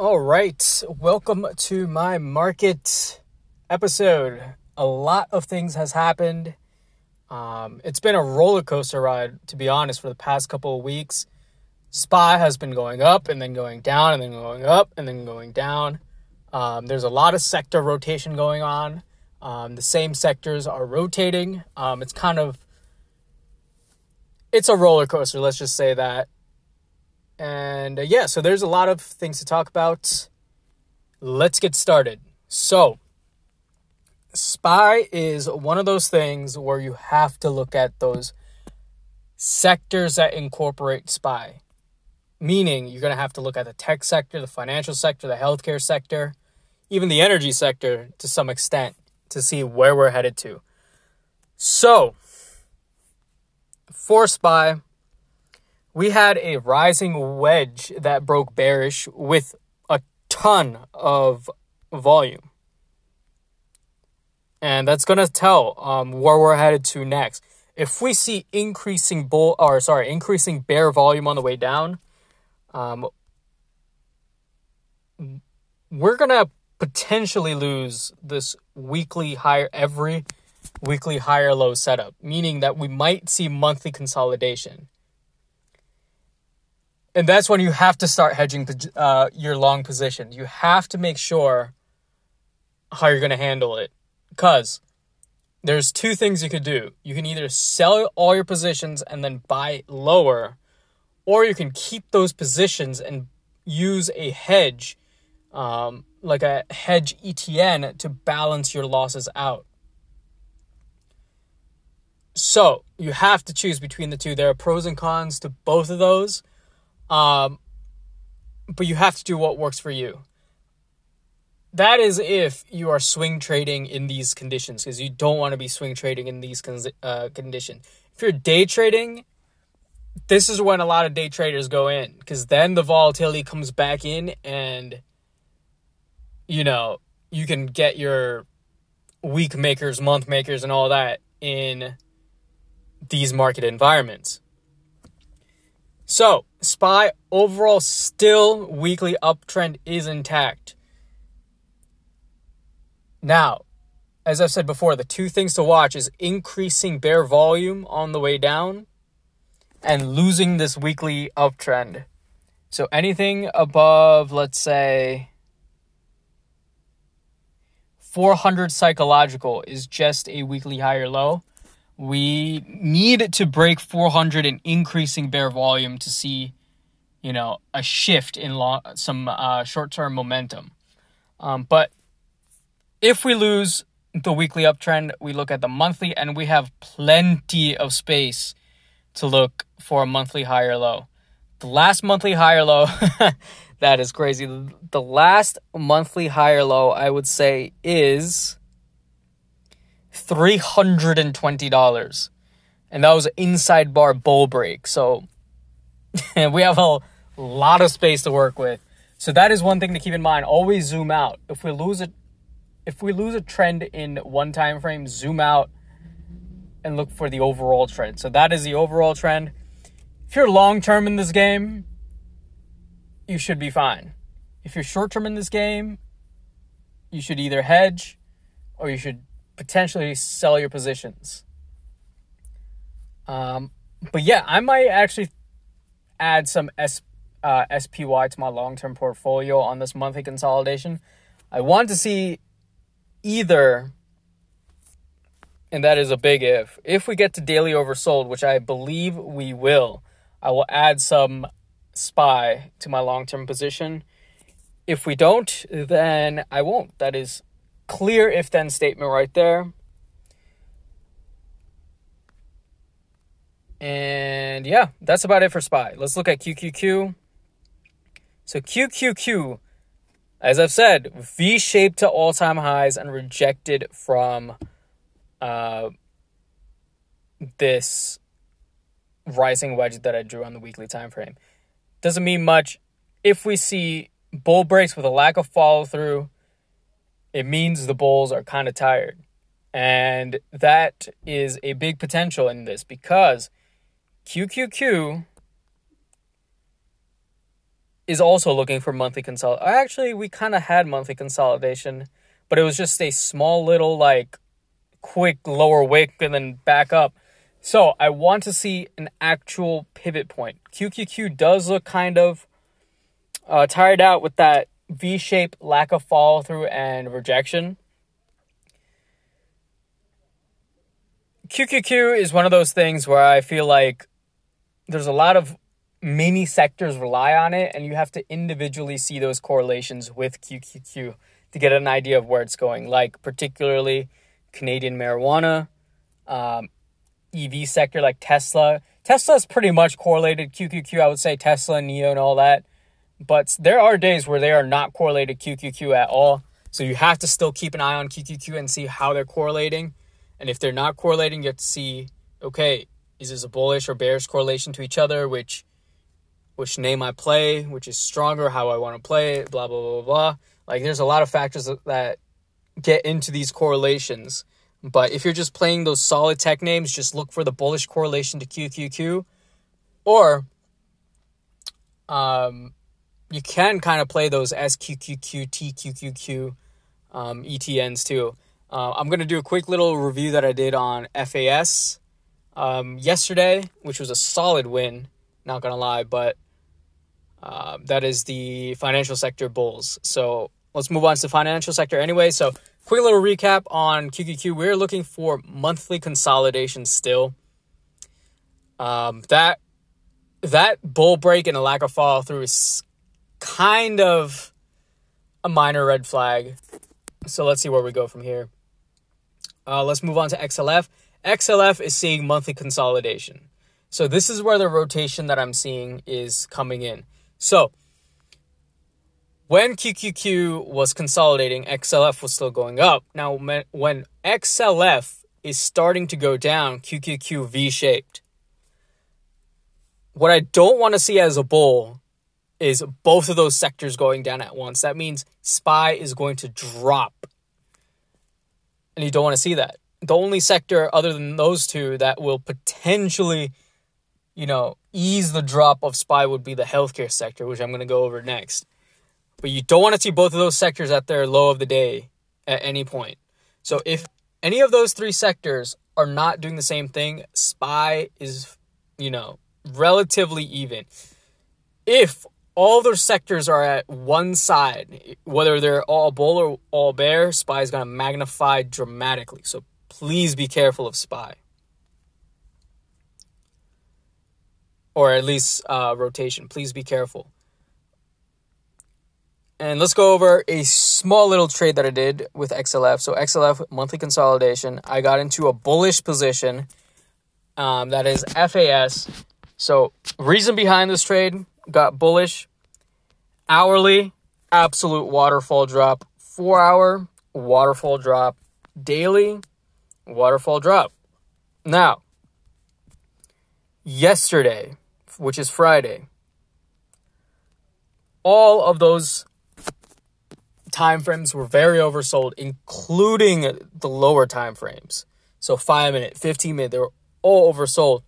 All right, welcome to my market episode. A lot of things has happened. Um, it's been a roller coaster ride, to be honest, for the past couple of weeks. SPY has been going up and then going down and then going up and then going down. Um, there's a lot of sector rotation going on. Um, the same sectors are rotating. Um, it's kind of it's a roller coaster. Let's just say that. And uh, yeah, so there's a lot of things to talk about. Let's get started. So, SPY is one of those things where you have to look at those sectors that incorporate SPY. Meaning, you're going to have to look at the tech sector, the financial sector, the healthcare sector, even the energy sector to some extent to see where we're headed to. So, for SPY, we had a rising wedge that broke bearish with a ton of volume. And that's going to tell um, where we're headed to next. If we see increasing bull or sorry, increasing bear volume on the way down, um, we're going to potentially lose this weekly higher every weekly higher low setup, meaning that we might see monthly consolidation. And that's when you have to start hedging uh, your long position. You have to make sure how you're going to handle it. Because there's two things you could do. You can either sell all your positions and then buy lower, or you can keep those positions and use a hedge, um, like a hedge ETN, to balance your losses out. So you have to choose between the two. There are pros and cons to both of those. Um, but you have to do what works for you. That is if you are swing trading in these conditions, because you don't want to be swing trading in these con- uh, conditions. If you're day trading, this is when a lot of day traders go in, because then the volatility comes back in, and you know you can get your week makers, month makers, and all that in these market environments. So, SPY overall still weekly uptrend is intact. Now, as I've said before, the two things to watch is increasing bear volume on the way down and losing this weekly uptrend. So anything above, let's say, 400 psychological is just a weekly higher low we need to break 400 and increasing bear volume to see, you know, a shift in long, some uh, short-term momentum. Um, but if we lose the weekly uptrend, we look at the monthly, and we have plenty of space to look for a monthly higher low. The last monthly higher low, that is crazy. The last monthly higher low, I would say, is $320. And that was an inside bar bull break. So we have a lot of space to work with. So that is one thing to keep in mind. Always zoom out. If we lose a if we lose a trend in one time frame, zoom out and look for the overall trend. So that is the overall trend. If you're long term in this game, you should be fine. If you're short term in this game, you should either hedge or you should potentially sell your positions. Um, but yeah, I might actually add some S, uh, SPY to my long term portfolio on this monthly consolidation. I want to see either, and that is a big if, if we get to daily oversold, which I believe we will, I will add some SPY to my long term position. If we don't, then I won't. That is clear if then statement right there. And yeah, that's about it for SPY. Let's look at QQQ. So QQQ, as I've said, V shaped to all time highs and rejected from uh, this rising wedge that I drew on the weekly time frame. Doesn't mean much. If we see bull breaks with a lack of follow through, it means the Bulls are kind of tired. And that is a big potential in this because QQQ is also looking for monthly consolidation. Actually, we kind of had monthly consolidation, but it was just a small little like quick lower wick and then back up. So I want to see an actual pivot point. QQQ does look kind of uh, tired out with that V shape, lack of follow through, and rejection. QQQ is one of those things where I feel like there's a lot of many sectors rely on it, and you have to individually see those correlations with QQQ to get an idea of where it's going. Like, particularly Canadian marijuana, um, EV sector like Tesla. Tesla is pretty much correlated QQQ. I would say Tesla, NIO, and all that. But there are days where they are not correlated QQQ at all. So you have to still keep an eye on QQQ and see how they're correlating. And if they're not correlating, you have to see, okay, is this a bullish or bearish correlation to each other? Which which name I play, which is stronger, how I want to play it, blah blah blah blah. Like there's a lot of factors that get into these correlations. But if you're just playing those solid tech names, just look for the bullish correlation to QQQ. Or um, you can kind of play those SQQQ, TQQQ um, ETNs too. Uh, I'm going to do a quick little review that I did on FAS um, yesterday, which was a solid win, not going to lie, but uh, that is the financial sector bulls. So let's move on to the financial sector anyway. So, quick little recap on QQQ. We're looking for monthly consolidation still. Um, that that bull break and a lack of follow through is kind of a minor red flag. So let's see where we go from here. Uh, let's move on to XLF. XLF is seeing monthly consolidation. So this is where the rotation that I'm seeing is coming in. So when QQQ was consolidating, XLF was still going up. Now when XLF is starting to go down, QQQ V-shaped. What I don't want to see as a bull is both of those sectors going down at once. That means SPY is going to drop. And you don't want to see that. The only sector other than those two that will potentially, you know, ease the drop of SPY would be the healthcare sector, which I'm going to go over next. But you don't want to see both of those sectors at their low of the day at any point. So if any of those three sectors are not doing the same thing, SPY is, you know, relatively even. If all those sectors are at one side. Whether they're all bull or all bear, SPY is going to magnify dramatically. So please be careful of SPY. Or at least uh, rotation. Please be careful. And let's go over a small little trade that I did with XLF. So XLF monthly consolidation. I got into a bullish position. Um, that is FAS. So reason behind this trade got bullish. Hourly, absolute waterfall drop. Four hour, waterfall drop. Daily, waterfall drop. Now, yesterday, which is Friday, all of those time frames were very oversold, including the lower time frames. So 5 minute, 15 minute, they were all oversold.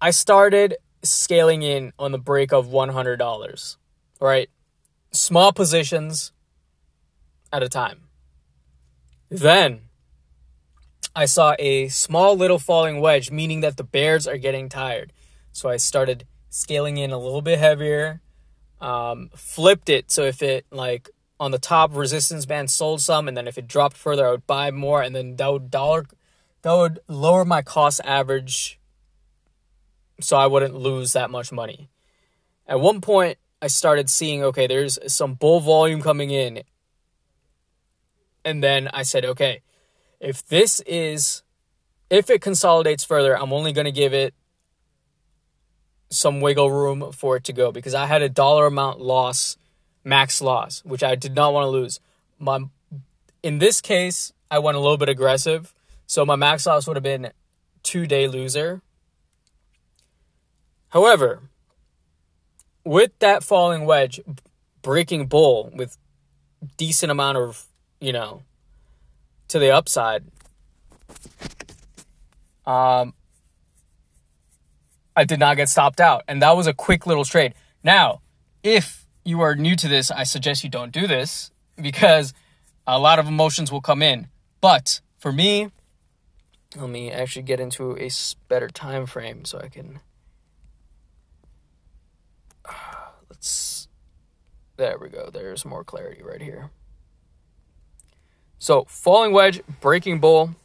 I started scaling in on the break of $100, right? Small positions at a time. Then I saw a small little falling wedge, meaning that the bears are getting tired. So I started scaling in a little bit heavier, um, flipped it. So if it like on the top resistance band sold some, and then if it dropped further, I would buy more, and then that would dollar that would lower my cost average so I wouldn't lose that much money. At one point, I started seeing okay, there's some bull volume coming in. And then I said, okay, if this is, if it consolidates further, I'm only going to give it some wiggle room for it to go because I had a dollar amount loss, max loss, which I did not want to lose. My, in this case, I went a little bit aggressive. So my max loss would have been two day loser However, with that falling wedge, breaking bull with decent amount of, you know, to the upside, um, I did not get stopped out. And that was a quick little trade. Now, if you are new to this, I suggest you don't do this because a lot of emotions will come in. But for me, let me actually get into a better time frame so I can let's there we go. There's more clarity right here. So, falling wedge, breaking bull.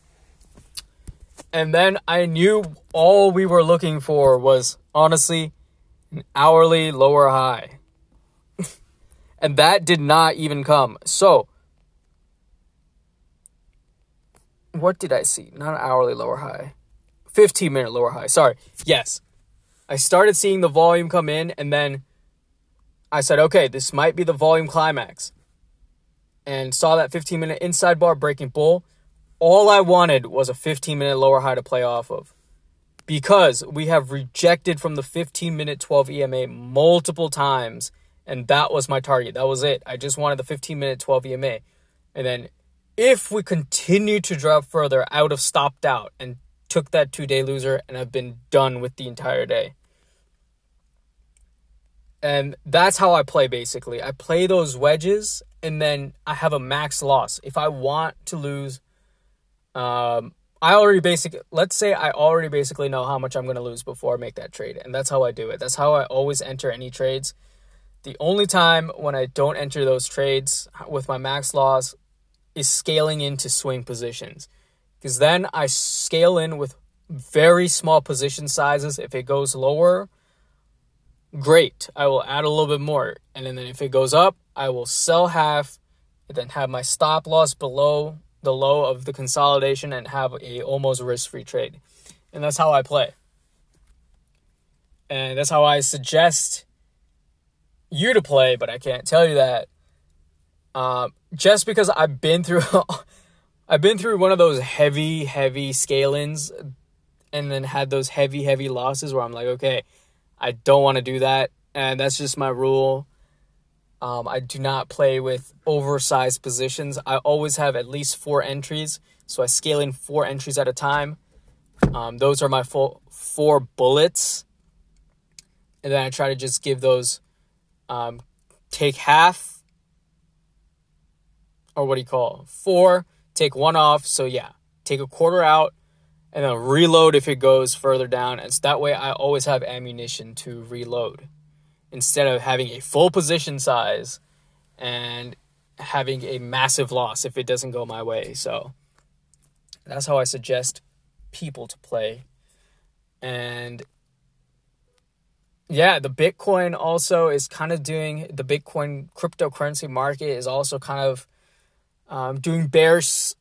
And then I knew all we were looking for was honestly an hourly lower high. and that did not even come. So, what did I see? Not an hourly lower high. 15 minute lower high. Sorry. Yes. I started seeing the volume come in and then I said, okay, this might be the volume climax. And saw that 15 minute inside bar breaking bull. All I wanted was a 15 minute lower high to play off of. Because we have rejected from the 15 minute 12 EMA multiple times. And that was my target. That was it. I just wanted the 15 minute 12 EMA. And then if we continue to drop further, I would have stopped out and took that two day loser and I've been done with the entire day. And that's how I play basically. I play those wedges and then I have a max loss. If I want to lose, um, I already basically, let's say I already basically know how much I'm going to lose before I make that trade. And that's how I do it. That's how I always enter any trades. The only time when I don't enter those trades with my max loss is scaling into swing positions. Because then I scale in with very small position sizes. If it goes lower, great. I will add a little bit more. And then if it goes up, I will sell half and then have my stop loss below the low of the consolidation and have a almost risk-free trade. And that's how I play. And that's how I suggest you to play, but I can't tell you that. Um, just because I've been through I've been through one of those heavy, heavy scale-ins and then had those heavy, heavy losses where I'm like, okay, I don't want to do that, and that's just my rule. Um, I do not play with oversized positions. I always have at least four entries, so I scale in four entries at a time. Um, those are my full four bullets, and then I try to just give those, um, take half, or what do you call four? Take one off. So yeah, take a quarter out, and then reload if it goes further down. It's that way I always have ammunition to reload instead of having a full position size and having a massive loss if it doesn't go my way. So that's how I suggest people to play. And yeah, the Bitcoin also is kind of doing the Bitcoin cryptocurrency market is also kind of um, doing bears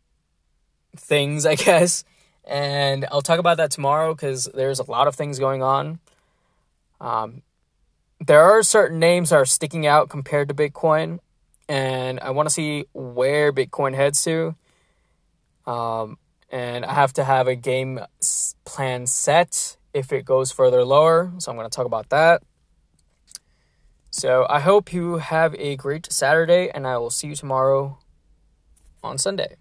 things, I guess and I'll talk about that tomorrow because there's a lot of things going on. Um, there are certain names that are sticking out compared to Bitcoin, and I want to see where Bitcoin heads to. Um, and I have to have a game plan set if it goes further lower, so I'm going to talk about that. So I hope you have a great Saturday, and I will see you tomorrow on Sunday.